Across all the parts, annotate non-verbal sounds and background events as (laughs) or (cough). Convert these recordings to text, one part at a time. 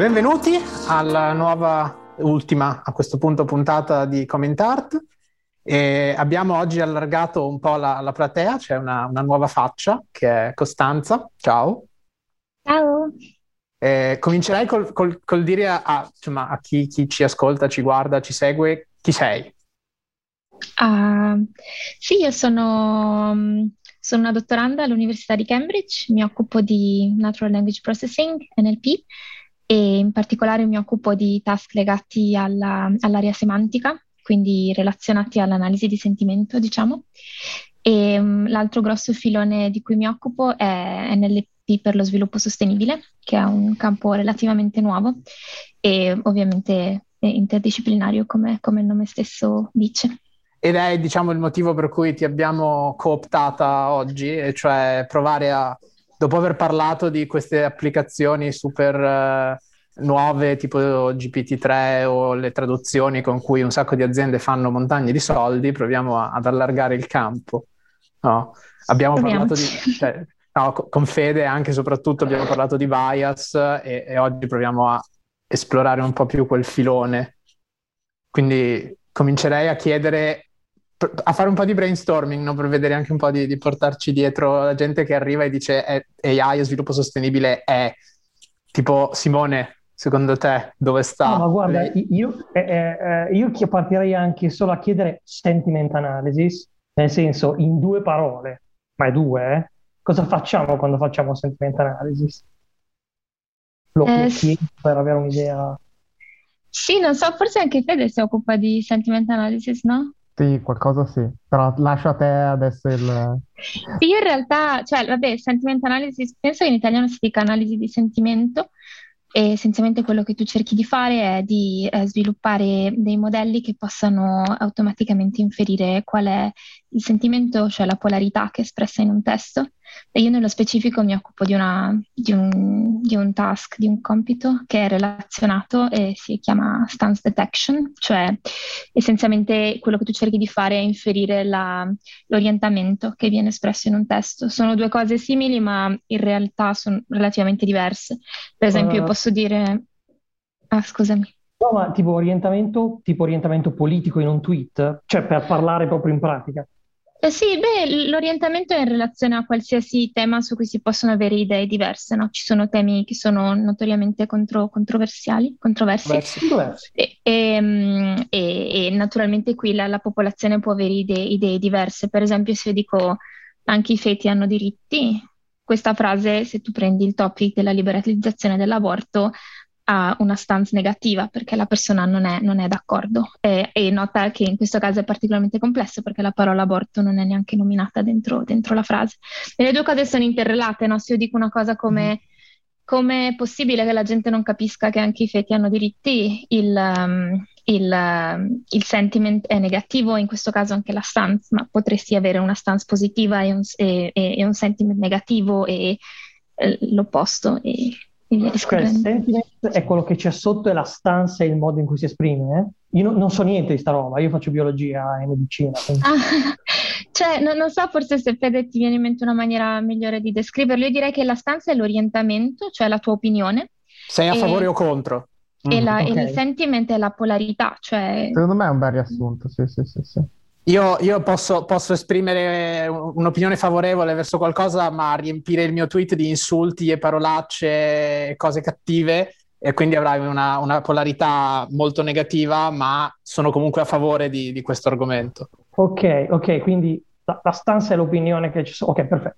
Benvenuti alla nuova, ultima a questo punto puntata di Comment Art. E abbiamo oggi allargato un po' la, la platea, c'è una, una, nuova faccia che è Costanza. Ciao. Ciao. Eh, comincerei col, col, col dire a, a, insomma, a chi, chi, ci ascolta, ci guarda, ci segue, chi sei? Uh, sì, io sono, sono, una dottoranda all'Università di Cambridge, mi occupo di Natural Language Processing, NLP, e in particolare mi occupo di task legati alla, all'area semantica, quindi relazionati all'analisi di sentimento, diciamo. E um, l'altro grosso filone di cui mi occupo è NLP per lo sviluppo sostenibile, che è un campo relativamente nuovo e ovviamente interdisciplinario, come, come il nome stesso dice. Ed è, diciamo, il motivo per cui ti abbiamo cooptata oggi, e cioè provare a dopo aver parlato di queste applicazioni super uh, nuove, tipo GPT-3 o le traduzioni con cui un sacco di aziende fanno montagne di soldi, proviamo a, ad allargare il campo. No? Abbiamo Proviamo. parlato di... Cioè, no, con Fede anche e soprattutto abbiamo parlato di bias e, e oggi proviamo a esplorare un po' più quel filone. Quindi comincerei a chiedere a fare un po' di brainstorming no? per vedere anche un po' di, di, portarci dietro la gente che arriva e dice eh, AI o sviluppo sostenibile è tipo Simone secondo te dove sta? No, ma guarda, io, eh, eh, eh io partirei anche solo a chiedere sentiment analysis, nel senso in due parole, ma è due, eh? cosa facciamo quando facciamo sentiment analysis? Lo, eh, chiedo per avere un'idea. Sì, non so, forse anche Fede si occupa di sentiment analysis, no? Sì, qualcosa sì, però lascio a te adesso il... Sì, io in realtà, cioè, vabbè, sentiment analysis, penso che in italiano si dica analisi di sentimento, e essenzialmente quello che tu cerchi di fare è di eh, sviluppare dei modelli che possano automaticamente inferire qual è il sentimento, cioè la polarità che è espressa in un testo. E io nello specifico mi occupo di, una, di, un, di, un, task, di un compito che è relazionato e si chiama stance detection, cioè essenzialmente quello che tu cerchi di fare è inferire la, l'orientamento che viene espresso in un testo. Sono due cose simili ma in realtà sono relativamente diverse. Per esempio uh, posso dire... Ah, scusami. No, ma tipo orientamento, tipo orientamento politico in un tweet, cioè per parlare proprio in pratica. Eh sì, beh, l'orientamento è in relazione a qualsiasi tema su cui si possono avere idee diverse, no? Ci sono temi che sono notoriamente contro, controversiali, controversi. E, e, mm, e, e, naturalmente qui la, la, popolazione può avere idee, idee diverse. Per esempio, se io dico anche i feti hanno diritti, questa frase, se tu prendi il topic della liberalizzazione dell'aborto, ha una stance negativa perché la persona non è, non è d'accordo e, e, nota che in questo caso è particolarmente complesso perché la parola aborto non è neanche nominata dentro, dentro la frase. E le due cose sono interrelate, no? se io dico una cosa come mm. come è possibile che la gente non capisca che anche i feti hanno diritti, il, um, il, um, il, sentiment è negativo, in questo caso anche la stance, ma potresti avere una stance positiva e un, e, e un sentiment negativo e eh, l'opposto. E, cioè, il sentiment è quello che c'è sotto e la stanza e il modo in cui si esprime. Eh? Io no, non so niente di sta roba, io faccio biologia e medicina. Quindi... Ah, (laughs) cioè, no, non so forse se Fede ti viene in mente una maniera migliore di descriverlo. Io direi che la stanza è l'orientamento, cioè la tua opinione. Sei a e... favore o contro? E, mm, la, okay. e, il sentiment è la polarità, cioè... Secondo me è un bel riassunto, sì, sì, sì. sì. Io, io posso, posso, esprimere un'opinione favorevole verso qualcosa, ma riempire il mio tweet di insulti e parolacce e cose cattive, e quindi avrai una, una polarità molto negativa, ma sono comunque a favore di, di questo argomento. Ok, ok, quindi la, la, stanza è l'opinione che ci sono. Ok, perfetto.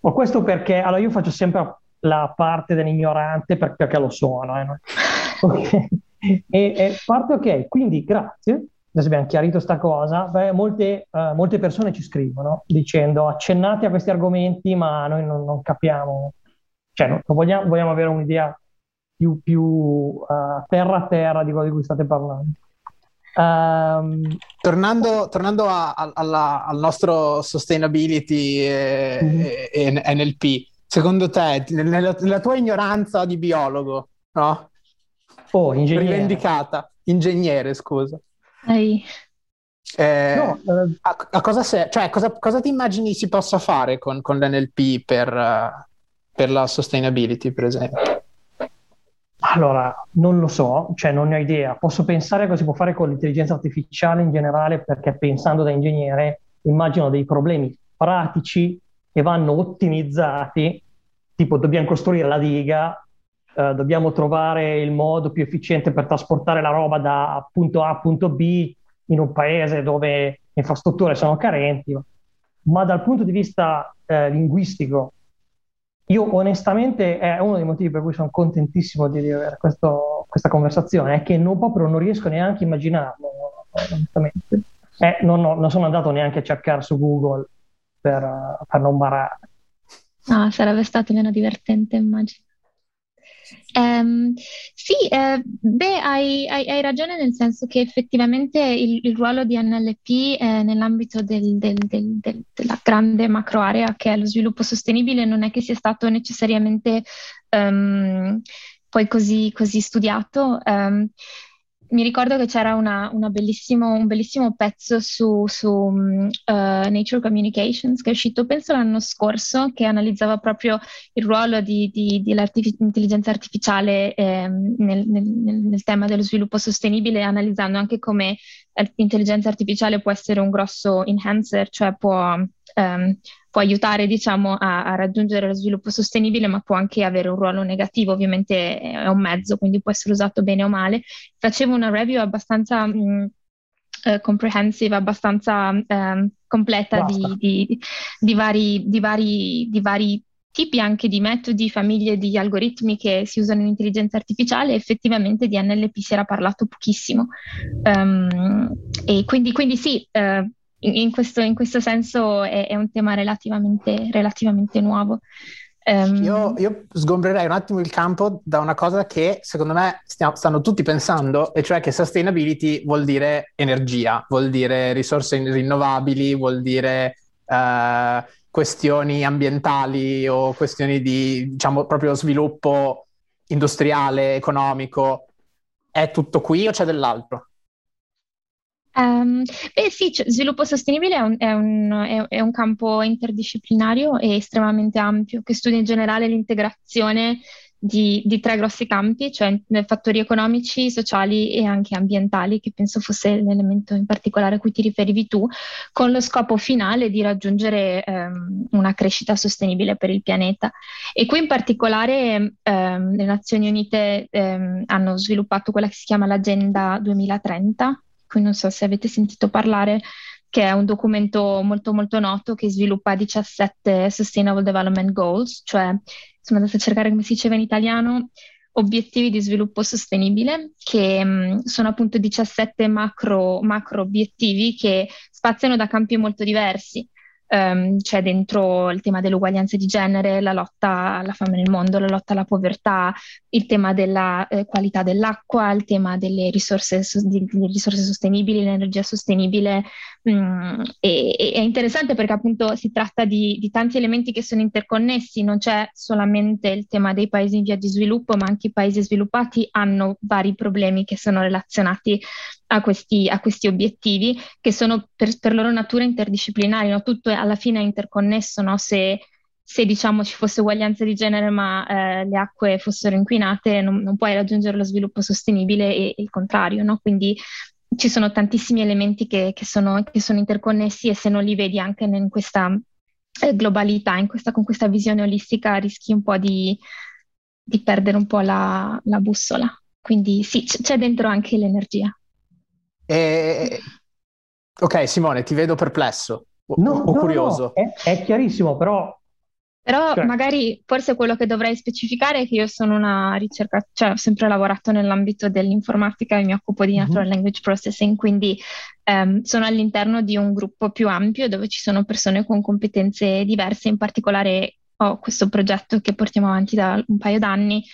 Ma questo perché allora io faccio sempre la parte dell'ignorante perché lo sono. Eh, no? (laughs) okay. e, e parte ok, quindi grazie adesso abbiamo chiarito questa cosa, beh, molte, uh, molte, persone ci scrivono dicendo accennate a questi argomenti ma noi non, non capiamo, cioè non, vogliamo, vogliamo, avere un'idea più, più uh, terra a terra di quello di cui state parlando. Um, tornando, tornando a, a, alla, al nostro sustainability e, mm-hmm. e, NLP, secondo te, nella, nella, tua ignoranza di biologo, no? Oh, ingegnere. Rivendicata, ingegnere, scusa. Ehi. Eh, no, eh, a, a, cosa, se, cioè, cosa, cosa, ti immagini si possa fare con, con l'NLP per, uh, per, la sustainability, per esempio? Allora, non lo so, cioè non ne ho idea. Posso pensare a cosa si può fare con l'intelligenza artificiale in generale, perché pensando da ingegnere immagino dei problemi pratici che vanno ottimizzati, tipo dobbiamo costruire la diga, eh, dobbiamo trovare il modo più efficiente per trasportare la roba da punto A a punto B in un paese dove le infrastrutture sono carenti, ma dal punto di vista eh, linguistico io onestamente è uno dei motivi per cui sono contentissimo di avere questo, questa conversazione, è che non, proprio non riesco neanche a immaginarlo, onestamente. Eh, non, ho, non, sono andato neanche a cercare su Google per, per non barare. No, sarebbe stato meno divertente, immagino. Um, sì, eh, beh, hai, hai, hai, ragione nel senso che effettivamente il, il ruolo di NLP eh, nell'ambito del, del, del, della grande macro area che è lo sviluppo sostenibile non è che sia stato necessariamente um, poi così, così studiato. Um, mi ricordo che c'era una, una bellissimo, un bellissimo pezzo su, su uh, Nature Communications che è uscito penso l'anno scorso che analizzava proprio il ruolo dell'intelligenza artificiale eh, nel, nel, nel, tema dello sviluppo sostenibile analizzando anche come l'intelligenza artificiale può essere un grosso enhancer, cioè può um, può aiutare diciamo, a, a, raggiungere lo sviluppo sostenibile, ma può anche avere un ruolo negativo, ovviamente è un mezzo, quindi può essere usato bene o male. Facevo una review abbastanza mh, mm, eh, comprehensive, abbastanza eh, completa di, di, di, vari, di, vari, di vari tipi anche di metodi, famiglie di algoritmi che si usano in intelligenza artificiale, effettivamente di NLP si era parlato pochissimo. Um, e quindi, quindi sì, uh, in, questo, in questo, senso è, è un tema relativamente, relativamente nuovo. Um, io, io, sgombrerei un attimo il campo da una cosa che secondo me stiamo, stanno tutti pensando, e cioè che sustainability vuol dire energia, vuol dire risorse rinnovabili, vuol dire uh, questioni ambientali o questioni di, diciamo, proprio sviluppo industriale, economico. È tutto qui o c'è dell'altro? Um, beh sì, cioè, sviluppo sostenibile è un, è, un, è, un, campo interdisciplinario e estremamente ampio che studia in generale l'integrazione di, di, tre grossi campi, cioè fattori economici, sociali e anche ambientali, che penso fosse l'elemento in particolare a cui ti riferivi tu, con lo scopo finale di raggiungere um, una crescita sostenibile per il pianeta. E qui in particolare um, le Nazioni Unite hanno sviluppato quella che si chiama l'Agenda 2030 cui non so se avete sentito parlare, che è un documento molto molto noto che sviluppa 17 Sustainable Development Goals, cioè sono andata a cercare come si diceva in italiano, obiettivi di sviluppo sostenibile, che mh, mm, sono appunto 17 macro, macro obiettivi che spaziano da campi molto diversi um, c'è dentro il tema dell'uguaglianza di genere, la lotta alla fame nel mondo, la lotta alla povertà, il tema della eh, qualità dell'acqua, il tema delle risorse, delle risorse sostenibili, l'energia sostenibile. Mm, e, e, è interessante perché appunto si tratta di, di, tanti elementi che sono interconnessi, non c'è solamente il tema dei paesi in via di sviluppo, ma anche i paesi sviluppati hanno vari problemi che sono relazionati a questi, a questi obiettivi che sono per, per loro natura interdisciplinari, no? tutto alla fine è interconnesso, no? se, se diciamo ci fosse uguaglianza di genere ma eh, le acque fossero inquinate non, non, puoi raggiungere lo sviluppo sostenibile e, e il contrario, no? quindi ci sono tantissimi elementi che, che, sono, che, sono, interconnessi e se non li vedi anche in questa eh, globalità, in questa, con questa visione olistica rischi un po' di, di perdere un po' la, la bussola. Quindi sì, c- c'è dentro anche l'energia. E... Ok, Simone, ti vedo perplesso o, no, o no, curioso. No, è, è, chiarissimo, però... Però cioè... magari forse quello che dovrei specificare è che io sono una ricercatrice, cioè ho sempre lavorato nell'ambito dell'informatica e mi occupo di Natural mm-hmm. Language Processing, quindi um, sono all'interno di un gruppo più ampio dove ci sono persone con competenze diverse, in particolare ho questo progetto che portiamo avanti da un paio d'anni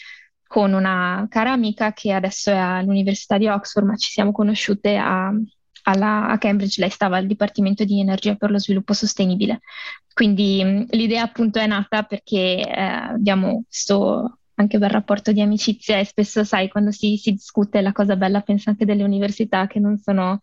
con una cara amica che adesso è all'Università di Oxford, ma ci siamo conosciute a, alla, a Cambridge, lei stava al Dipartimento di Energia per lo Sviluppo Sostenibile. Quindi l'idea appunto è nata perché eh, abbiamo questo anche bel rapporto di amicizia e spesso sai quando si, si discute la cosa bella penso anche delle università che non sono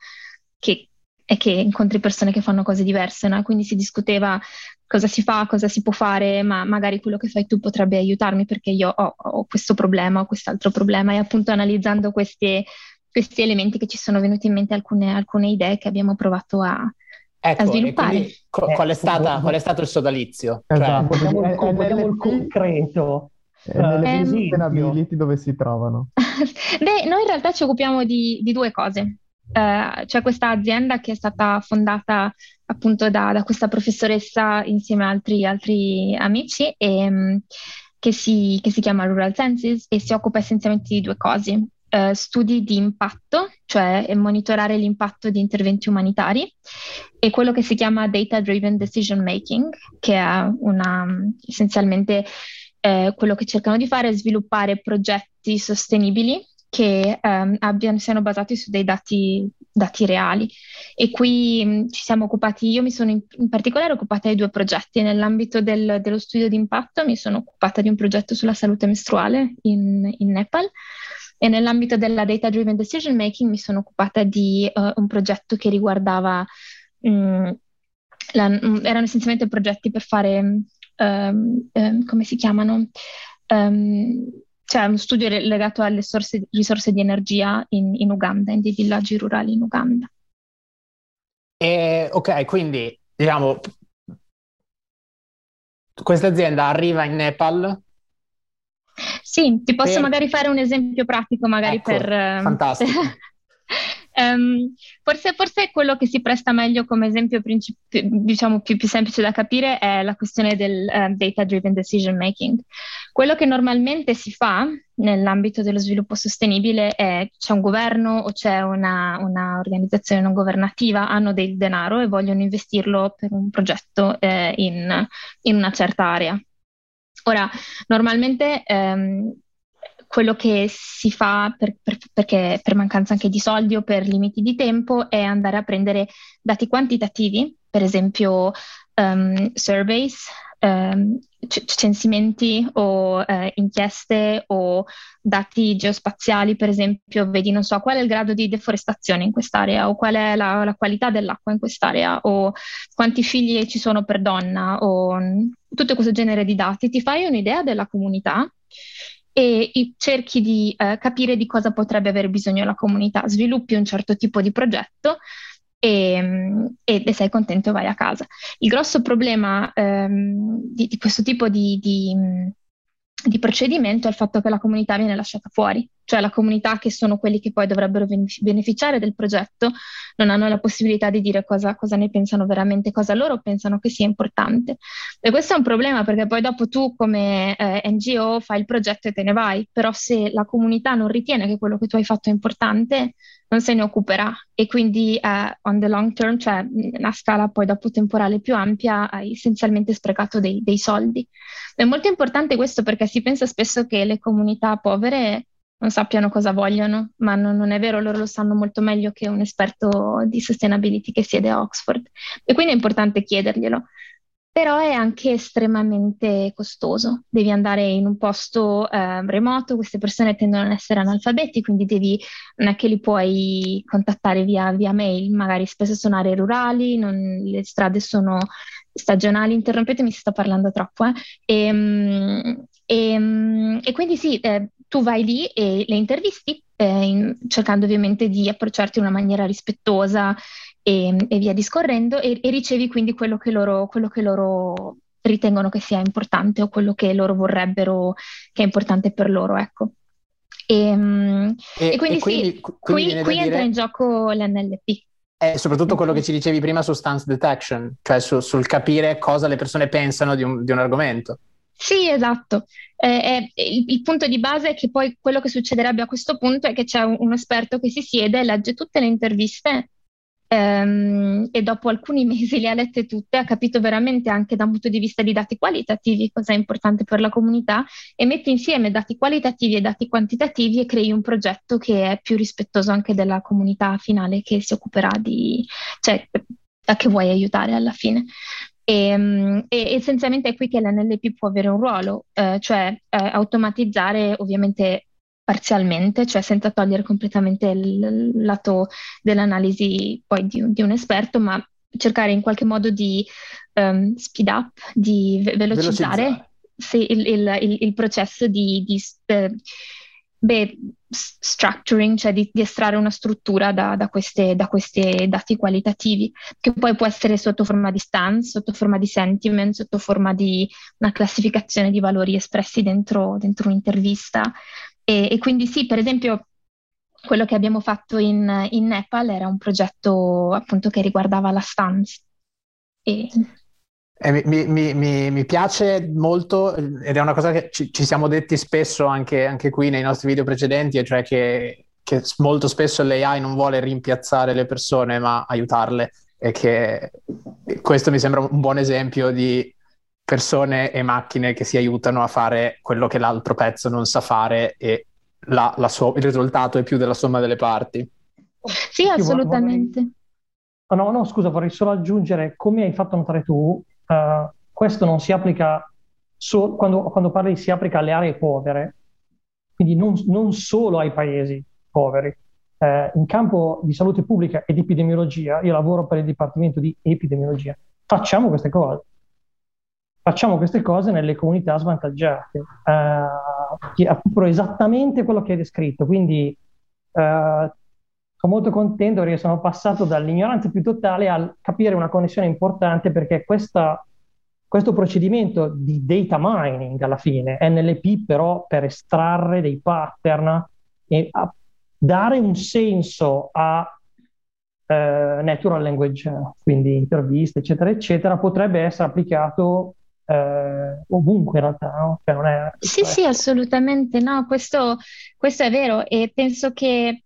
che è che incontri persone che fanno cose diverse, no? quindi si discuteva cosa si fa, cosa si può fare, ma magari quello che fai tu potrebbe aiutarmi perché io ho, ho questo problema o quest'altro problema e appunto analizzando questi, questi elementi che ci sono venuti in mente alcune, alcune idee che abbiamo provato a, ecco, a sviluppare. Co- qual, è stata, qual, è stato il sodalizio? Esatto, cioè, il, vogliamo il concreto. E nelle sustainability dove si trovano? (laughs) Beh, noi in realtà ci occupiamo di, di due cose. Uh, c'è questa azienda che è stata fondata appunto da, da questa professoressa insieme a altri, altri amici e, um, che, si, che, si, chiama Rural Sciences e si occupa essenzialmente di due cose. Uh, studi di impatto, cioè monitorare l'impatto di interventi umanitari, e quello che si chiama Data Driven Decision Making, che è una, essenzialmente eh, quello che cercano di fare è sviluppare progetti sostenibili che ehm, abbiano, siano basati su dei dati, dati reali. E qui mh, ci siamo occupati, io mi sono in, in, particolare occupata di due progetti. Nell'ambito del, dello studio di impatto mi sono occupata di un progetto sulla salute mestruale in, in Nepal e nell'ambito della data driven decision making mi sono occupata di uh, un progetto che riguardava, mh, la, mh, erano essenzialmente progetti per fare, um, um, come si chiamano? Um, c'è uno studio legato alle sorse, risorse di energia in, in, Uganda, in dei villaggi rurali in Uganda. E, ok, quindi diciamo, questa azienda arriva in Nepal. Sì, ti posso per... magari fare un esempio pratico, magari ecco, per... Fantastico. (laughs) Um, forse, forse, quello che si presta meglio come esempio princip- diciamo più, più, semplice da capire è la questione del uh, data driven decision making. Quello che normalmente si fa nell'ambito dello sviluppo sostenibile è c'è un governo o c'è una, una non governativa, hanno del denaro e vogliono investirlo per un progetto eh, in, in, una certa area. Ora, normalmente ehm, quello che si fa per, per, perché per mancanza anche di soldi o per limiti di tempo è andare a prendere dati quantitativi, per esempio um, surveys, um, c- censimenti o uh, inchieste o dati geospaziali, per esempio, vedi, non so, qual è il grado di deforestazione in quest'area o qual è la, la qualità dell'acqua in quest'area o quanti figli ci sono per donna o um, tutto questo genere di dati, ti fai un'idea della comunità e cerchi di eh, capire di cosa potrebbe avere bisogno la comunità, sviluppi un certo tipo di progetto e, e, e sei contento vai a casa. Il grosso problema ehm, di, di, questo tipo di, di, di procedimento è il fatto che la comunità viene lasciata fuori cioè la comunità che sono quelli che poi dovrebbero beneficiare del progetto, non hanno la possibilità di dire cosa, cosa, ne pensano veramente, cosa loro pensano che sia importante. E questo è un problema perché poi dopo tu come eh, NGO fai il progetto e te ne vai, però se la comunità non ritiene che quello che tu hai fatto è importante, non se ne occuperà e quindi eh, on the long term, cioè a scala poi dopo temporale più ampia, hai essenzialmente sprecato dei, dei soldi. È molto importante questo perché si pensa spesso che le comunità povere non sappiano cosa vogliono, ma non, non, è vero, loro lo sanno molto meglio che un esperto di sustainability che siede a Oxford. E quindi è importante chiederglielo. Però è anche estremamente costoso. Devi andare in un posto eh, remoto, queste persone tendono ad essere analfabeti, quindi devi, non è che li puoi contattare via, via mail, magari spesso sono aree rurali, non, le strade sono stagionali, interrompetemi se sto parlando troppo. Eh. E, ehm, e, ehm, e, quindi sì, eh, tu vai lì e le intervisti, eh, in, cercando ovviamente di approcciarti in una maniera rispettosa e, e via discorrendo, e, e, ricevi quindi quello che, loro, quello che loro ritengono che sia importante o quello che loro vorrebbero che è importante per loro, ecco. E, ehm, e, e quindi, quindi, sì, quindi qui, qui entra dire... in gioco l'NLP. È soprattutto quello che ci dicevi prima su stance detection, cioè su, sul capire cosa le persone pensano di un, di un argomento. Sì, esatto. Eh, eh, il, il, punto di base è che poi quello che succederebbe a questo punto è che c'è un, un esperto che si siede, legge tutte le interviste ehm, e dopo alcuni (laughs) mesi le ha lette tutte, ha capito veramente anche da un punto di vista di dati qualitativi cosa è importante per la comunità e mette insieme dati qualitativi e dati quantitativi e crei un progetto che è più rispettoso anche della comunità finale che si occuperà di, cioè, a che vuoi aiutare alla fine. E, ehm, e, essenzialmente è qui che l'NLP può avere un ruolo, eh, cioè eh, automatizzare ovviamente parzialmente, cioè senza togliere completamente il, il lato dell'analisi poi di, di, un esperto, ma cercare in qualche modo di um, speed up, di ve- velocizzare, velocizzare. Sì, il, il, il, processo di, di eh, beh, structuring, cioè di, di, estrarre una struttura da, da, questi dati qualitativi, che poi può essere sotto forma di stance, sotto forma di sentiment, sotto forma di una classificazione di valori espressi dentro, dentro un'intervista. E, e, quindi sì, per esempio, quello che abbiamo fatto in, in Nepal era un progetto appunto che riguardava la stance. E... Eh, mi, mi, mi, mi, piace molto ed è una cosa che ci, ci siamo detti spesso anche, anche, qui nei nostri video precedenti, e cioè che, che, molto spesso l'AI non vuole rimpiazzare le persone ma aiutarle e che questo mi sembra un buon esempio di persone e macchine che si aiutano a fare quello che l'altro pezzo non sa fare e la, la so- il risultato è più della somma delle parti. Sì, assolutamente. Vorrei... no, no, scusa, vorrei solo aggiungere, come hai fatto notare tu, uh, questo non si applica so- quando, quando, parli si applica alle aree povere, quindi non, non solo ai paesi poveri. Uh, in campo di salute pubblica ed epidemiologia, io lavoro per il Dipartimento di Epidemiologia, facciamo queste cose. Facciamo queste cose nelle comunità svantaggiate. Uh, proprio esattamente quello che hai descritto. Quindi uh, sono molto contento perché sono passato dall'ignoranza più totale al capire una connessione importante perché questa, questo procedimento di data mining alla fine, NLP però per estrarre dei pattern e dare un senso a eh, natural language, quindi interviste, eccetera, eccetera, potrebbe essere applicato eh, ovunque in realtà, no? Cioè è, sì, sì, assolutamente, no, questo, questo è vero e penso che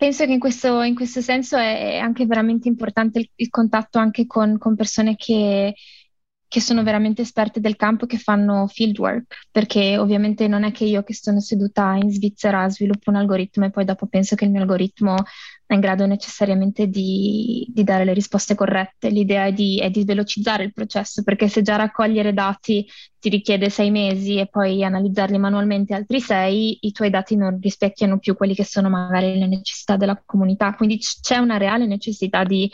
Penso che in questo, in questo senso è anche veramente importante il, il contatto anche con, con persone che, che, sono veramente esperte del campo, che fanno fieldwork, perché ovviamente non è che io che sono seduta in Svizzera sviluppo un algoritmo e poi dopo penso che il mio algoritmo è in grado necessariamente di, di dare le risposte corrette. L'idea è di, è di, velocizzare il processo, perché se già raccogliere dati ti richiede sei mesi e poi analizzarli manualmente altri sei, i tuoi dati non rispecchiano più quelli che sono magari le necessità della comunità. Quindi c'è una reale necessità di,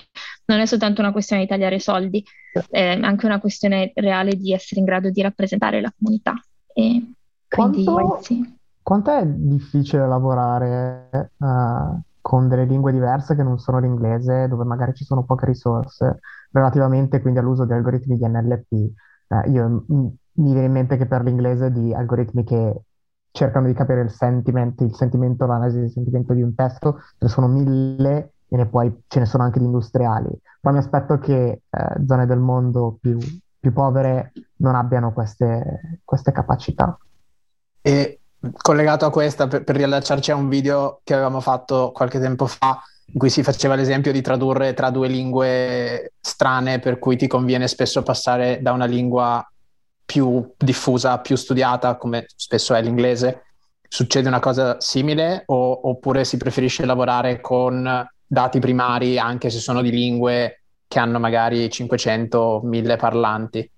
non è soltanto una questione di tagliare soldi, è anche una questione reale di essere in grado di rappresentare la comunità. E quindi, quanto, sì. quanto è difficile lavorare? Uh con delle lingue diverse che non sono l'inglese, dove magari ci sono poche risorse relativamente quindi all'uso di algoritmi di NLP. Eh, io m- mi viene in mente che per l'inglese di algoritmi che cercano di capire il sentiment, il sentimento, l'analisi del sentimento di un testo, ce ne sono mille e ne poi ce ne sono anche di industriali. Ma mi aspetto che eh, zone del mondo più, più povere non abbiano queste, queste capacità. E collegato a questa, per, per riallacciarci a un video che avevamo fatto qualche tempo fa, in cui si faceva l'esempio di tradurre tra due lingue strane, per cui ti conviene spesso passare da una lingua più diffusa, più studiata, come spesso è l'inglese. Succede una cosa simile o, oppure si preferisce lavorare con dati primari anche se sono di lingue che hanno magari 500, 1000 parlanti?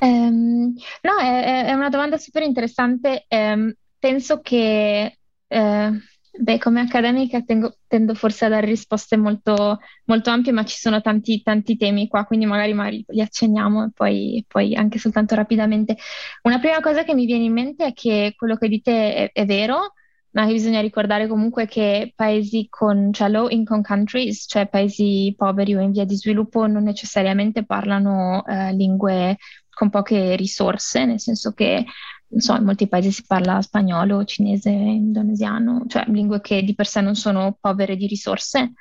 Um, no, è, è, una domanda super interessante. Um, penso che, eh, beh, come accademica tengo, tendo forse a dare risposte molto, molto ampie, ma ci sono tanti, tanti temi qua, quindi magari, magari li accenniamo e poi, poi, anche soltanto rapidamente. Una prima cosa che mi viene in mente è che quello che dite è, è vero, ma che bisogna ricordare comunque che paesi con, cioè low income countries, cioè paesi poveri o in via di sviluppo, non necessariamente parlano eh, lingue con poche risorse, nel senso che non so, in molti paesi si parla spagnolo, cinese, indonesiano, cioè lingue che di per sé non sono povere di risorse.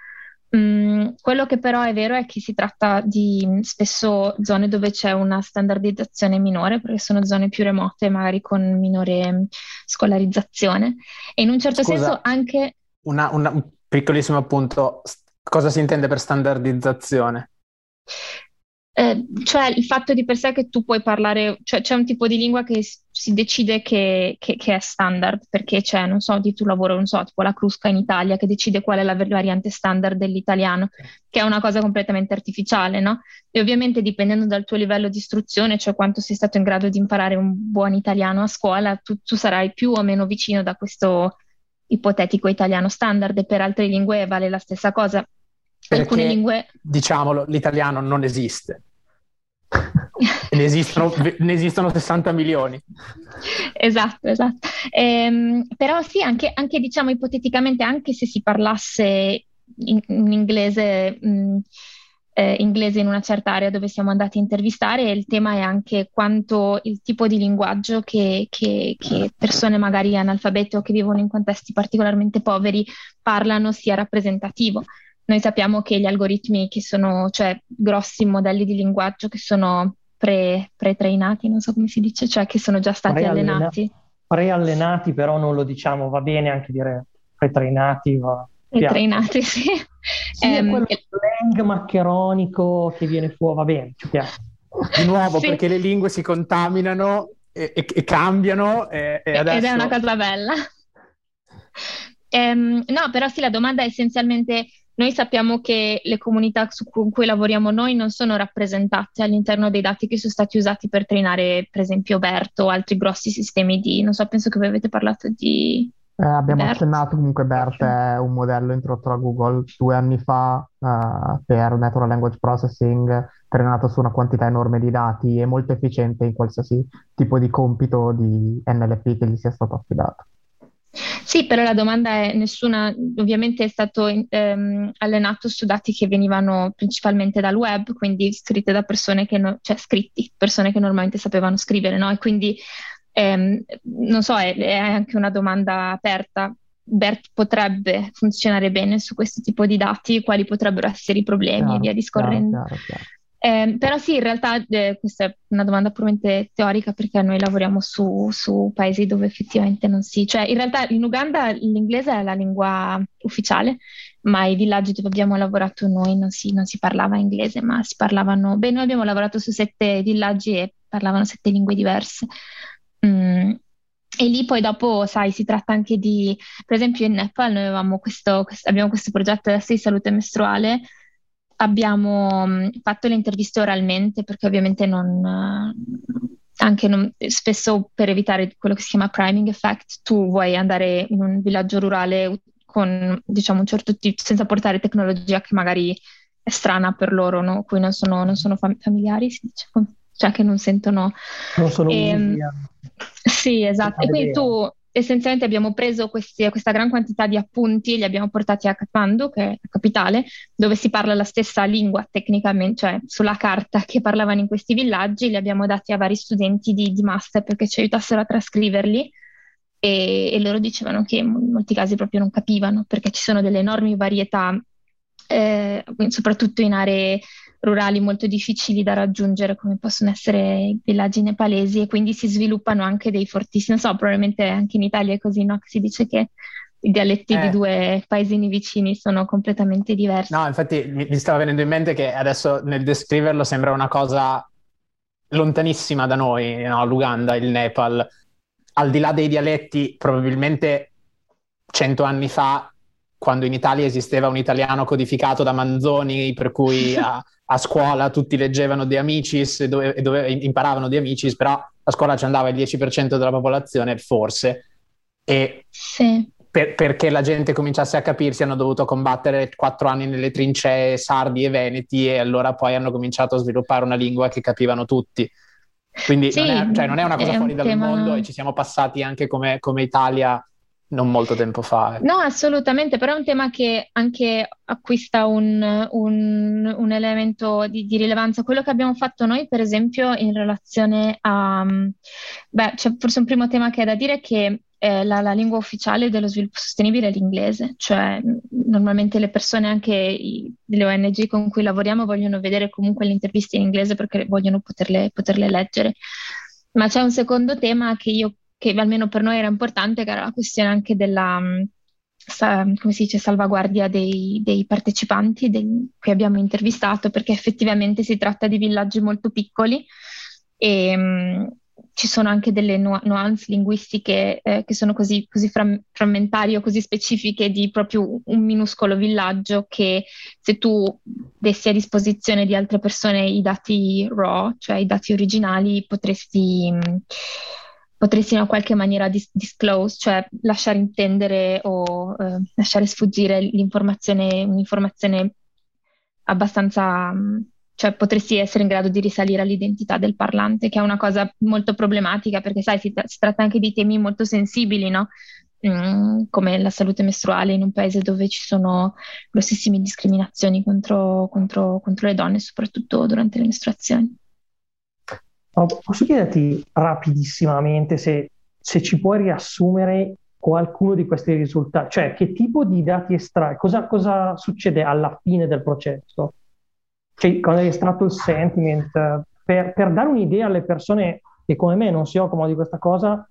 Mm, quello che però è vero è che si tratta di spesso zone dove c'è una standardizzazione minore, perché sono zone più remote, magari con minore scolarizzazione. E in un certo Scusa, senso anche... Una, una, un piccolissimo appunto, cosa si intende per standardizzazione? Eh, cioè il fatto di per sé che tu puoi parlare, cioè c'è un tipo di lingua che si decide che, che, che, è standard, perché c'è, non so, di tuo lavoro, non so, tipo la Crusca in Italia, che decide qual è la variante standard dell'italiano, che è una cosa completamente artificiale, no? E ovviamente dipendendo dal tuo livello di istruzione, cioè quanto sei stato in grado di imparare un buon italiano a scuola, tu, tu sarai più o meno vicino da questo ipotetico italiano standard e per altre lingue vale la stessa cosa. Perché, Alcune lingue... Diciamolo, l'italiano non esiste (laughs) ne, esistono, ne, esistono, 60 milioni. Esatto, esatto. Ehm, però sì, anche, anche, diciamo ipoteticamente, anche se si parlasse in, in inglese, mh, eh, inglese in una certa area dove siamo andati a intervistare, il tema è anche quanto il tipo di linguaggio che, che, che persone magari analfabete o che vivono in contesti particolarmente poveri parlano sia rappresentativo. Noi sappiamo che gli algoritmi che sono, cioè grossi modelli di linguaggio che sono pre, pre-trainati, non so come si dice, cioè che sono già stati Pre-allena- allenati. Preallenati però non lo diciamo, va bene anche dire pre-trainati. Va. Pre-trainati, (laughs) sì. Sì, um, quello slang maccheronico che viene fuori, va bene, ci piace. Di nuovo, (laughs) sì. perché le lingue si contaminano e, e, e cambiano. E, e adesso... Ed è una cosa bella. Um, no, però sì, la domanda è essenzialmente noi sappiamo che le comunità su cui lavoriamo noi non sono rappresentate all'interno dei dati che sono stati usati per trainare, per esempio, BERT o altri grossi sistemi di, non so, penso che voi avete parlato di... Eh, abbiamo BERT. accennato comunque BERT è un modello introdotto da Google due anni fa uh, per Natural Language Processing, trainato su una quantità enorme di dati e molto efficiente in qualsiasi tipo di compito di NLP che gli sia stato affidato. Sì, però la domanda è nessuna, ovviamente è stato ehm, allenato su dati che venivano principalmente dal web, quindi scritte da persone che, no, cioè scritti, persone che normalmente sapevano scrivere, no? E quindi ehm, non so, è, è, anche una domanda aperta. BERT potrebbe funzionare bene su questo tipo di dati, quali potrebbero essere i problemi chiaro, e via discorrendo. Chiaro, chiaro, eh, però sì, in realtà eh, questa è una domanda puramente teorica perché noi lavoriamo su, su, paesi dove effettivamente non si... Cioè, in realtà in Uganda l'inglese è la lingua ufficiale, ma i villaggi dove abbiamo lavorato noi non si, non si parlava inglese, ma si parlavano... Beh, noi abbiamo lavorato su sette villaggi e parlavano sette lingue diverse. Mm. E lì poi dopo, sai, si tratta anche di, per esempio in Nepal noi questo, questo, abbiamo questo progetto adesso di salute mestruale abbiamo mm, fatto le interviste oralmente perché ovviamente non, anche non, spesso per evitare quello che si chiama priming effect, tu vuoi andare in un villaggio rurale con diciamo un certo tipo, senza portare tecnologia che magari è strana per loro, no? cui non sono, non sono fam- familiari, si dice, cioè che non sentono... Non sono e, ehm, Sì, esatto. E quindi tu essenzialmente abbiamo preso questi, questa gran quantità di appunti e li abbiamo portati a Kathmandu, che è la capitale, dove si parla la stessa lingua tecnicamente, cioè sulla carta che parlavano in questi villaggi, li abbiamo dati a vari studenti di, di master perché ci aiutassero a trascriverli e, e, loro dicevano che in molti casi proprio non capivano perché ci sono delle enormi varietà, eh, soprattutto in aree rurali molto difficili da raggiungere come possono essere i villaggi nepalesi e quindi si sviluppano anche dei fortissimi, non so, probabilmente anche in Italia è così, no? Si dice che i dialetti eh. di due paesini vicini sono completamente diversi. No, infatti mi stava venendo in mente che adesso nel descriverlo sembra una cosa lontanissima da noi, no? l'Uganda, il Nepal. Al di là dei dialetti, probabilmente cento anni fa quando in Italia esisteva un italiano codificato da Manzoni, per cui (laughs) a, a scuola tutti leggevano De Amicis e dove, dove imparavano De Amicis, però a scuola ci andava il 10% della popolazione, forse. E sì. per, perché la gente cominciasse a capirsi hanno dovuto combattere quattro anni nelle trincee sardi e veneti e allora poi hanno cominciato a sviluppare una lingua che capivano tutti. Quindi sì, non, è, cioè non, è, una cosa fuori dal tema... mondo e ci siamo passati anche come, come Italia non molto tempo fa. Eh. No, assolutamente, però è un tema che anche acquista un, un, un elemento di, di, rilevanza. Quello che abbiamo fatto noi, per esempio, in relazione a... Beh, c'è forse un primo tema che è da dire che eh, la, la, lingua ufficiale dello sviluppo sostenibile è l'inglese, cioè normalmente le persone, anche le ONG con cui lavoriamo, vogliono vedere comunque le interviste in inglese perché vogliono poterle, poterle leggere. Ma c'è un secondo tema che io che almeno per noi era importante, che era la questione anche della, mm, come si dice, salvaguardia dei, dei partecipanti dei, che abbiamo intervistato, perché effettivamente si tratta di villaggi molto piccoli e, mm, ci sono anche delle nu- nuance linguistiche eh, che sono così, così fram- frammentarie o così specifiche di proprio un minuscolo villaggio che se tu dessi a disposizione di altre persone i dati raw, cioè i dati originali, potresti... Mh, potresti in qualche maniera dis- disclose, cioè lasciare intendere o eh, lasciare sfuggire l'informazione, un'informazione abbastanza, cioè potresti essere in grado di risalire all'identità del parlante, che è una cosa molto problematica perché sai, si, tra- si tratta anche di temi molto sensibili, no? Mm, come la salute mestruale in un paese dove ci sono grossissime discriminazioni contro, contro, contro le donne, soprattutto durante le mestruazioni. Posso chiederti rapidissimamente se, se, ci puoi riassumere qualcuno di questi risultati, cioè che tipo di dati estrai, cosa, cosa succede alla fine del processo? Cioè, quando hai estratto il sentiment, per, per, dare un'idea alle persone che come me non si occupano di questa cosa,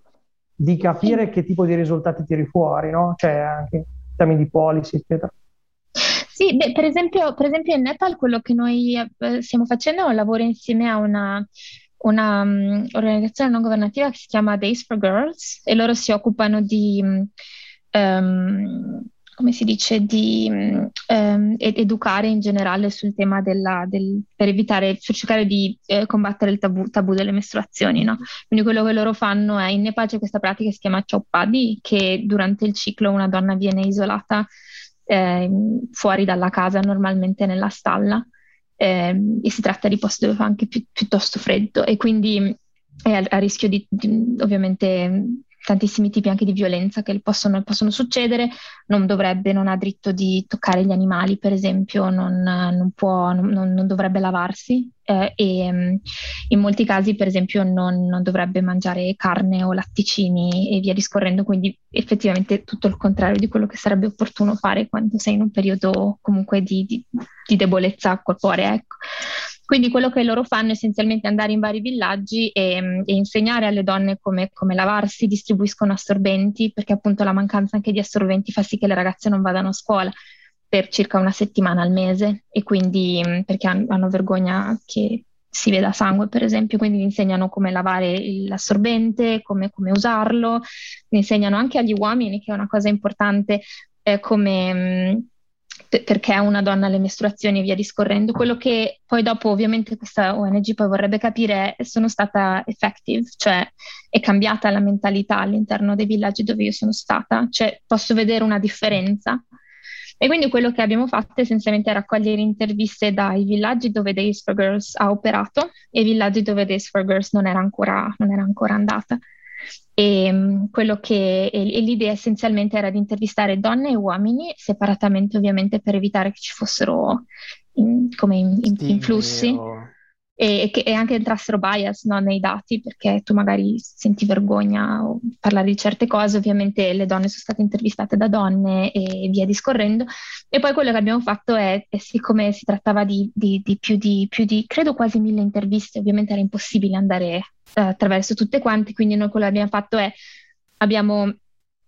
di capire che tipo di risultati tiri fuori, no? Cioè anche in termini di policy, eccetera. Sì, beh, per, esempio, per esempio in Nepal quello che noi eh, stiamo facendo è un lavoro insieme a una un'organizzazione um, non governativa che si chiama Days for Girls e loro si occupano di, um, come si dice, di um, ed- educare in generale sul tema della, del, per evitare, per cercare di eh, combattere il tabù, tabù delle mestruazioni. No? Quindi quello che loro fanno è, in Nepal c'è questa pratica che si chiama Chowpadi, che durante il ciclo una donna viene isolata eh, fuori dalla casa, normalmente nella stalla eh, e si tratta di posti dove fa anche pi- piuttosto freddo e quindi è a, a rischio di, di, ovviamente tantissimi tipi anche di violenza che possono, possono, succedere, non dovrebbe, non ha diritto di toccare gli animali, per esempio, non, non, può, non, non dovrebbe lavarsi eh, e mm, in molti casi, per esempio, non, dovrebbe mangiare carne o latticini e via discorrendo, quindi effettivamente tutto il contrario di quello che sarebbe opportuno fare quando sei in un periodo comunque di, di, di debolezza corporea. Ecco. Quindi quello che loro fanno è essenzialmente andare in vari villaggi e, e insegnare alle donne come, come, lavarsi, distribuiscono assorbenti, perché appunto la mancanza anche di assorbenti fa sì che le ragazze non vadano a scuola per circa una settimana al mese. E quindi perché hanno vergogna che si veda sangue, per esempio, quindi insegnano come lavare l'assorbente, come, come usarlo, insegnano anche agli uomini, che è una cosa importante, eh, come perché una donna alle mestruazioni e via discorrendo. Quello che poi dopo ovviamente questa ONG poi vorrebbe capire è sono stata effective, cioè è cambiata la mentalità all'interno dei villaggi dove io sono stata, cioè posso vedere una differenza. E quindi quello che abbiamo fatto essenzialmente è raccogliere interviste dai villaggi dove Days for Girls ha operato e villaggi dove Days for Girls non era ancora, non era ancora andata. E, mm, quello che, e, e l'idea essenzialmente era di intervistare donne e uomini separatamente, ovviamente, per evitare che ci fossero in, come in, in, influssi. O e, e, anche entrassero bias no, nei dati perché tu magari senti vergogna o parlare di certe cose, ovviamente le donne sono state intervistate da donne e via discorrendo. E poi quello che abbiamo fatto è, è siccome si trattava di, di, di, più di, più di, credo quasi mille interviste, ovviamente era impossibile andare attraverso tutte quante, quindi noi quello che abbiamo fatto è abbiamo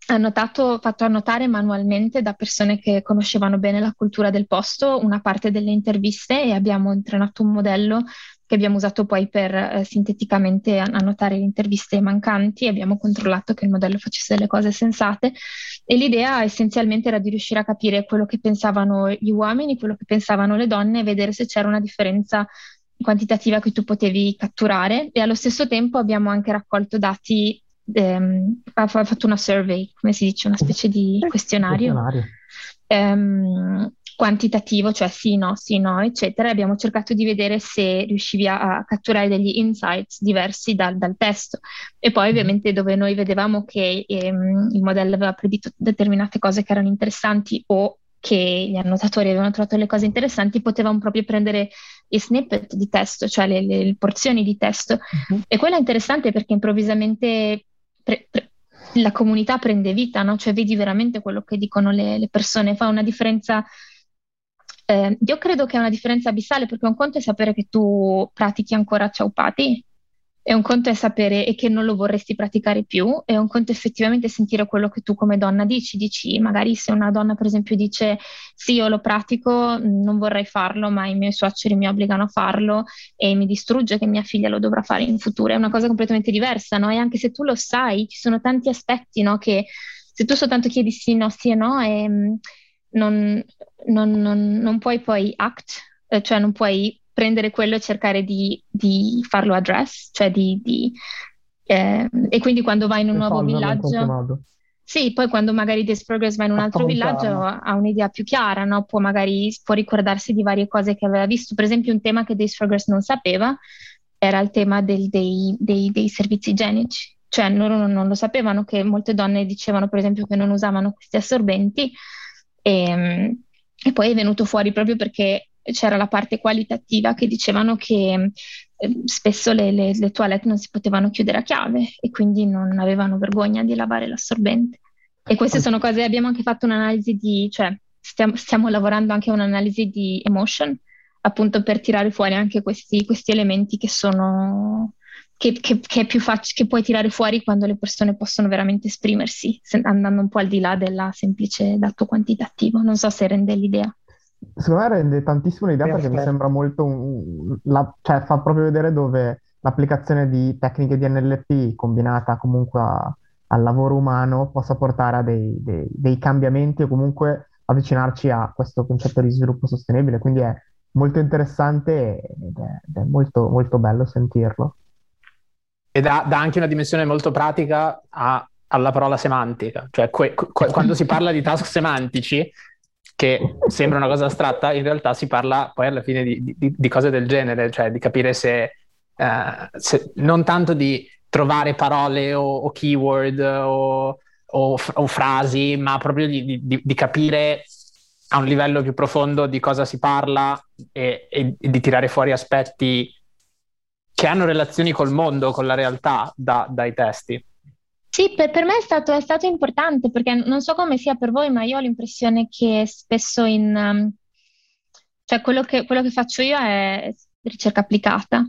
annotato, fatto annotare manualmente da persone che conoscevano bene la cultura del posto una parte delle interviste e abbiamo entrenato un modello che abbiamo usato poi per eh, sinteticamente annotare le interviste mancanti, abbiamo controllato che il modello facesse delle cose sensate. E l'idea essenzialmente era di riuscire a capire quello che pensavano gli uomini, quello che pensavano le donne e vedere se c'era una differenza quantitativa che tu potevi catturare e allo stesso tempo abbiamo anche raccolto dati, ehm, ha fatto una survey, come si dice, una specie di questionario. questionario. Ehm, quantitativo, cioè sì, no, sì, no, eccetera, abbiamo cercato di vedere se riuscivi a, a catturare degli insights diversi dal, dal, testo. E poi mm-hmm. ovviamente dove noi vedevamo che ehm, il modello aveva predito determinate cose che erano interessanti o che gli annotatori avevano trovato le cose interessanti, potevamo proprio prendere i snippet di testo, cioè le, le, porzioni di testo. Uh-huh. E quello è interessante perché improvvisamente pre- pre- la comunità prende vita, no? Cioè vedi veramente quello che dicono le, le persone, fa una differenza eh, io credo che è una differenza abissale perché un conto è sapere che tu pratichi ancora Ciaupati e un conto è sapere e che non lo vorresti praticare più, e un conto è effettivamente sentire quello che tu come donna dici. Dici, magari se una donna, per esempio, dice sì, io lo pratico, non vorrei farlo, ma i miei suoceri mi obbligano a farlo e mi distrugge che mia figlia lo dovrà fare in futuro. È una cosa completamente diversa, no? E anche se tu lo sai, ci sono tanti aspetti, no? Che se tu soltanto chiedi sì, no, sì e no, e, mm, non, non, non, non puoi poi act, eh, cioè non puoi prendere quello e cercare di, di farlo address, cioè di, di eh, e quindi quando vai in un nuovo villaggio... Sì, poi quando magari This Progress va in un altro villaggio ha un'idea più chiara, no? può magari può ricordarsi di varie cose che aveva visto. Per esempio un tema che This Progress non sapeva era il tema del, dei, dei, dei, servizi igienici. Cioè loro non, lo sapevano che molte donne dicevano per esempio che non usavano questi assorbenti e, e poi è venuto fuori proprio perché c'era la parte qualitativa che dicevano che eh, spesso le, le, le, toilette non si potevano chiudere a chiave e quindi non avevano vergogna di lavare l'assorbente. E queste sono cose, abbiamo anche fatto un'analisi di, cioè stiamo, stiamo lavorando anche a un'analisi di emotion, appunto per tirare fuori anche questi, questi elementi che sono che, che, che, facile, che puoi tirare fuori quando le persone possono veramente esprimersi, andando un po' al di là del semplice dato quantitativo. Non so se rende l'idea. Secondo me rende tantissimo l'idea perché mi sembra molto, un, la, cioè fa proprio vedere dove l'applicazione di tecniche di NLP combinata comunque a, al lavoro umano possa portare a dei, dei, dei, cambiamenti o comunque avvicinarci a questo concetto di sviluppo sostenibile. Quindi è molto interessante ed è, ed è molto, molto bello sentirlo. E dà, dà, anche una dimensione molto pratica a, alla parola semantica, cioè que, que, quando si parla di task semantici che sembra una cosa astratta, in realtà si parla poi alla fine di, di, di cose del genere, cioè di capire se, uh, se, non tanto di trovare parole o, o keyword o, o, o, frasi, ma proprio di, di, capire a un livello più profondo di cosa si parla e, e, e, di tirare fuori aspetti che hanno relazioni col mondo, con la realtà da, dai testi. Sì, per, per me è stato, è stato, importante perché non so come sia per voi, ma io ho l'impressione che spesso in... Um, cioè quello che, quello che, faccio io è ricerca applicata,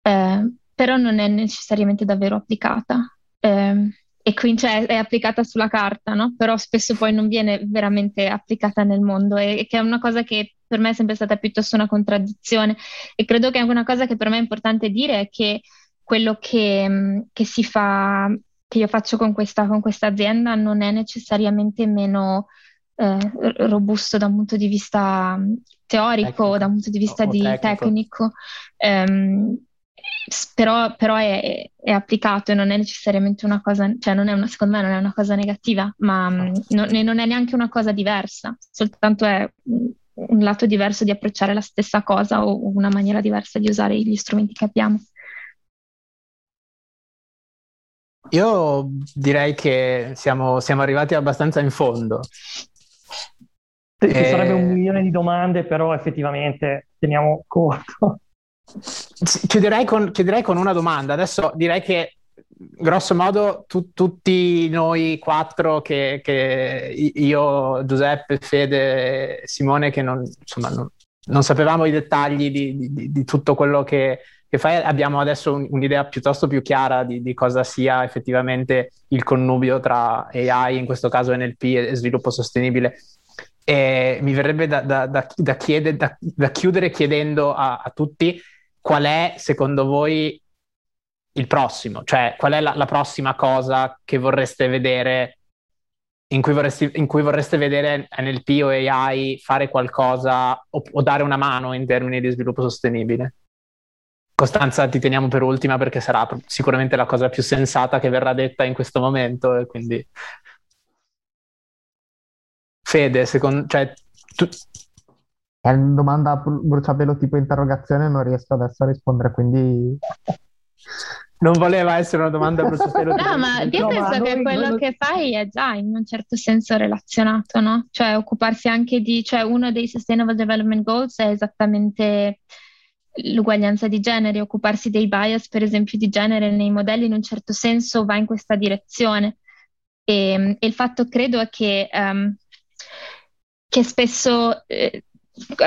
eh, però non è necessariamente davvero applicata. Eh, e quindi cioè, è applicata sulla carta, no? Però spesso poi non viene veramente applicata nel mondo e, e che è una cosa che per me è sempre stata piuttosto una contraddizione. E credo che anche una cosa che per me è importante dire è che quello che, che si fa che io faccio con questa, con questa azienda non è necessariamente meno eh, robusto da un punto di vista mm, teorico tecnico. o da un punto di vista di tecnico, tecnico. Um, però, però è, è, applicato e non è necessariamente una cosa, cioè non è una, secondo me non è una cosa negativa, ma mm, non, non, è neanche una cosa diversa, soltanto è un lato diverso di approcciare la stessa cosa o una maniera diversa di usare gli strumenti che abbiamo. Io direi che siamo, siamo arrivati abbastanza in fondo. Ci e... sarebbe un milione di domande, però effettivamente teniamo conto. Chiuderei con, chiuderei con una domanda. Adesso direi che grosso modo tu, tutti noi quattro che, che, io, Giuseppe, Fede, Simone, che non, insomma, non, non sapevamo i dettagli di, di, di tutto quello che, che fai, abbiamo adesso un, un'idea piuttosto più chiara di, di, cosa sia effettivamente il connubio tra AI, in questo caso NLP e, sviluppo sostenibile. E mi verrebbe da, da, da, da chiede, chiudere chiedendo a, a, tutti qual è secondo voi il prossimo, cioè qual è la, la prossima cosa che vorreste vedere in cui, vorresti, in cui, vorreste vedere NLP o AI fare qualcosa o, o, dare una mano in termini di sviluppo sostenibile? Costanza ti teniamo per ultima perché sarà sicuramente la cosa più sensata che verrà detta in questo momento e quindi... Fede, secondo... Cioè, tu... È una domanda bruciapelo tipo interrogazione, non riesco adesso a rispondere, quindi... Non voleva essere una domanda bruciapelo. (laughs) no, ma io no, penso che noi, quello noi... che fai è già in un certo senso relazionato, no? Cioè occuparsi anche di... Cioè uno dei Sustainable Development Goals è esattamente l'uguaglianza di genere, occuparsi dei bias, per esempio, di genere nei modelli in un certo senso va in questa direzione. E, e il fatto credo è che, um, che spesso eh,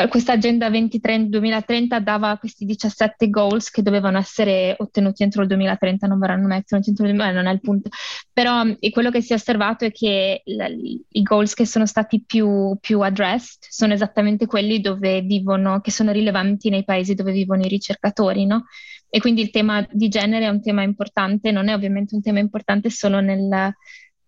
questa agenda 2030 dava questi 17 goals che dovevano essere ottenuti entro il 2030, non verranno mai ottenuti entro il 2030, non è il punto. Però quello che si è osservato è che la, i goals che sono stati più, più addressed sono esattamente quelli dove vivono, che sono rilevanti nei paesi dove vivono i ricercatori, no? E quindi il tema di genere è un tema importante, non è ovviamente un tema importante solo nel,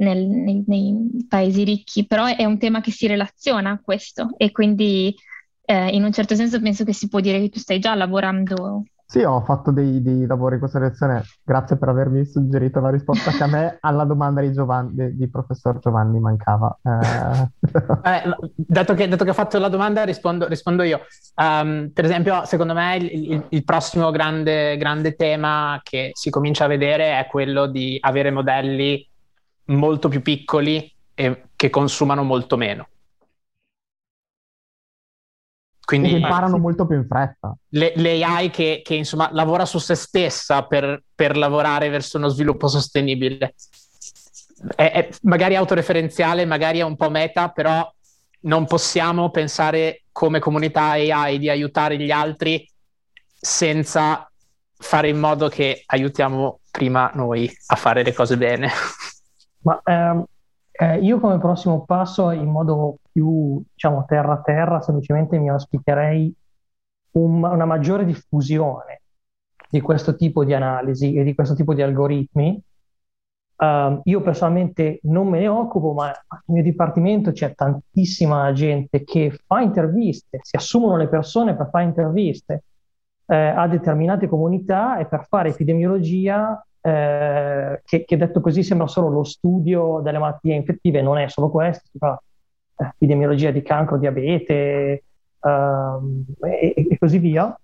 nel, nei, nei, paesi ricchi, però è un tema che si relaziona a questo e quindi eh, in un certo senso penso che si può dire che tu stai già lavorando. Sì, ho fatto dei, dei lavori in questa direzione, grazie per avermi suggerito la risposta che a me (laughs) alla domanda di, Giovanni, di, di professor Giovanni mancava. Eh. Eh, dato, che, dato, che, ho fatto la domanda rispondo, rispondo io. Um, per esempio, secondo me il, il, il prossimo grande, grande tema che si comincia a vedere è quello di avere modelli molto più piccoli e che consumano molto meno. Quindi imparano molto più in fretta. Le, l'AI che, che, insomma lavora su se stessa per, per lavorare verso uno sviluppo sostenibile. È, è magari autoreferenziale, magari è un po' meta, però non possiamo pensare come comunità AI di aiutare gli altri senza fare in modo che aiutiamo prima noi a fare le cose bene. (laughs) Ma ehm, eh, io come prossimo passo, in modo più, diciamo, terra-terra, semplicemente mi auspicherei un, una maggiore diffusione di questo tipo di analisi e di questo tipo di algoritmi. Uh, io personalmente non me ne occupo, ma nel mio dipartimento c'è tantissima gente che fa interviste, si assumono le persone per fare interviste eh, a determinate comunità e per fare epidemiologia eh, che, che, detto così sembra solo lo studio delle malattie infettive, non è solo questo, si fa eh, epidemiologia di cancro, diabete um, e, e, così via.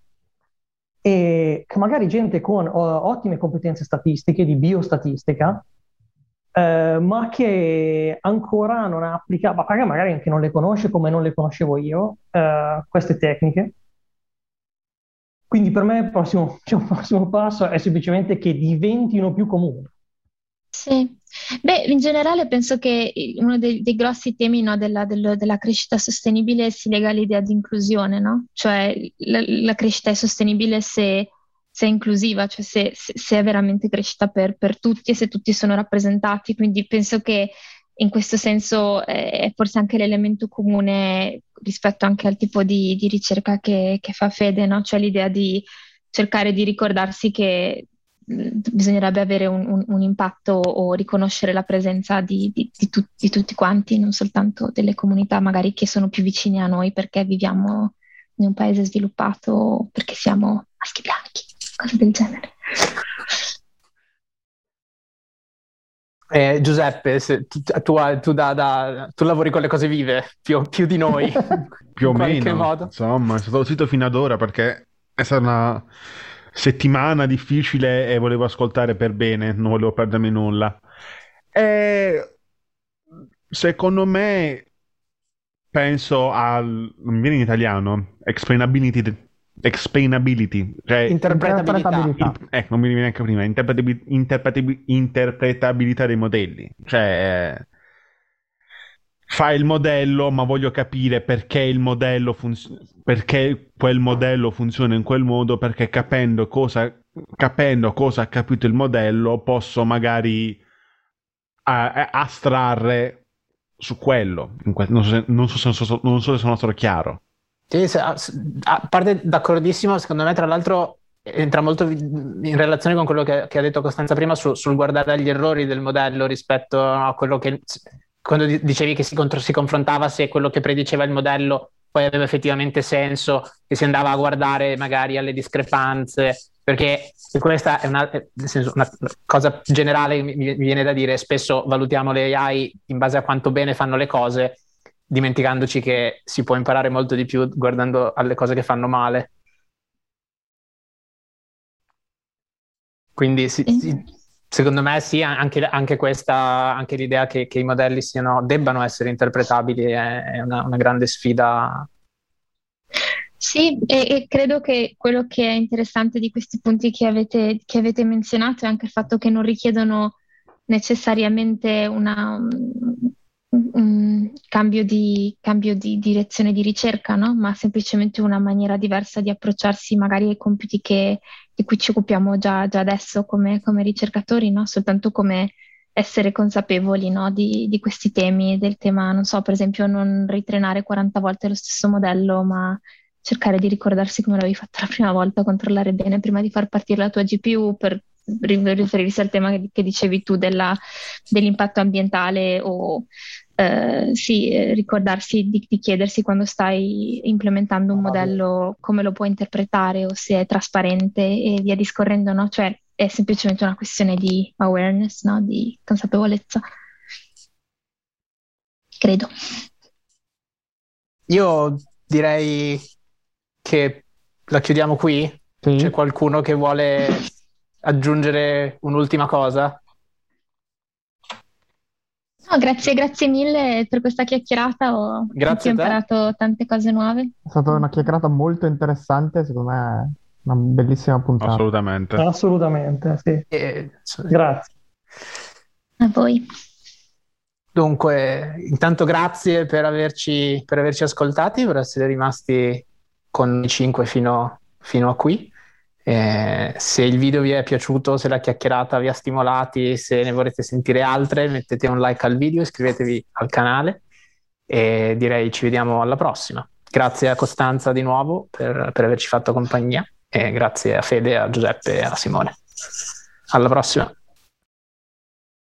E magari gente con o, ottime competenze statistiche, di biostatistica, eh, ma che ancora non applica, ma magari anche non le conosce come non le conoscevo io, eh, queste tecniche quindi per me il prossimo, (laughs) cioè, il prossimo passo è semplicemente che diventino più comuni. Sì, beh, in generale penso che uno dei, dei grossi temi no, della, del, della, crescita sostenibile si lega all'idea di inclusione, no? Cioè la, la crescita è sostenibile se, se è inclusiva, cioè se, se, se è veramente crescita per, per, tutti e se tutti sono rappresentati. Quindi penso che in questo senso eh, è forse anche l'elemento comune rispetto anche al tipo di, di ricerca che, che, fa Fede, no? cioè l'idea di cercare di ricordarsi che mh, bisognerebbe avere un, un, un, impatto o riconoscere la presenza di, di, tu, di, tutti quanti, non soltanto delle comunità magari che sono più vicine a noi perché viviamo in un paese sviluppato, perché siamo maschi bianchi, cose del genere. Eh, Giuseppe, tu, tu, tu, da, da, tu, lavori con le cose vive più, più di noi. (laughs) più o meno. Modo. Insomma, sono stato zitto fino ad ora perché è stata una settimana difficile e volevo ascoltare per bene, non volevo perdermi nulla. E secondo me penso al non mi viene in italiano explainability explainability, cioè interpretabilità. In, eh, non mi viene neanche prima, interpretabil, interpretabil, interpretabilità dei modelli. Cioè, fa il modello, ma voglio capire perché il modello funziona, perché quel modello funziona in quel modo, perché capendo cosa, capendo cosa ha capito il modello, posso magari a, a, astrarre su quello. Non so, se, non, so se, non so se sono stato chiaro. Sì, a parte d'accordissimo, secondo me tra l'altro entra molto in relazione con quello che, che ha detto Costanza prima su, sul guardare gli errori del modello rispetto a quello che quando dicevi che si, contro, si confrontava se quello che prediceva il modello poi aveva effettivamente senso, che si andava a guardare magari alle discrepanze, perché questa è una, senso, una cosa generale mi, mi viene da dire, spesso valutiamo le AI in base a quanto bene fanno le cose dimenticandoci che si può imparare molto di più guardando alle cose che fanno male. Quindi sì, sì, secondo me sì, anche, anche questa, anche l'idea che, che, i modelli siano, debbano essere interpretabili è, è una, una, grande sfida. Sì, e, e, credo che quello che è interessante di questi punti che avete, che avete menzionato è anche il fatto che non richiedono necessariamente una, un cambio di, cambio di direzione di ricerca, no? ma semplicemente una maniera diversa di approcciarsi magari ai compiti che, di cui ci occupiamo già, già adesso come, come ricercatori, no? soltanto come essere consapevoli no? di, di, questi temi, del tema, non so, per esempio non ritrenare 40 volte lo stesso modello, ma cercare di ricordarsi come l'avevi fatto la prima volta, controllare bene prima di far partire la tua GPU per riferirsi al tema che, che dicevi tu della, dell'impatto ambientale o eh, sì, ricordarsi di, di, chiedersi quando stai implementando un modello come lo puoi interpretare o se è trasparente e via discorrendo, no? Cioè è semplicemente una questione di awareness, no? Di consapevolezza. Credo. Io direi che la chiudiamo qui. Sì. C'è qualcuno che vuole aggiungere un'ultima cosa? No, grazie, grazie mille per questa chiacchierata. Ho, grazie ho imparato tante cose nuove. È stata una chiacchierata molto interessante, secondo me una bellissima puntata. Assolutamente. Assolutamente, sì. E... Grazie. A voi. Dunque, intanto grazie per averci, per averci ascoltati, per essere rimasti con i cinque fino, fino a qui. Eh, se il video vi è piaciuto, se la chiacchierata vi ha stimolati, se ne vorrete sentire altre, mettete un like al video, iscrivetevi al canale e direi ci vediamo alla prossima. Grazie a Costanza di nuovo per, per averci fatto compagnia e grazie a Fede, a Giuseppe e a Simone. Alla prossima.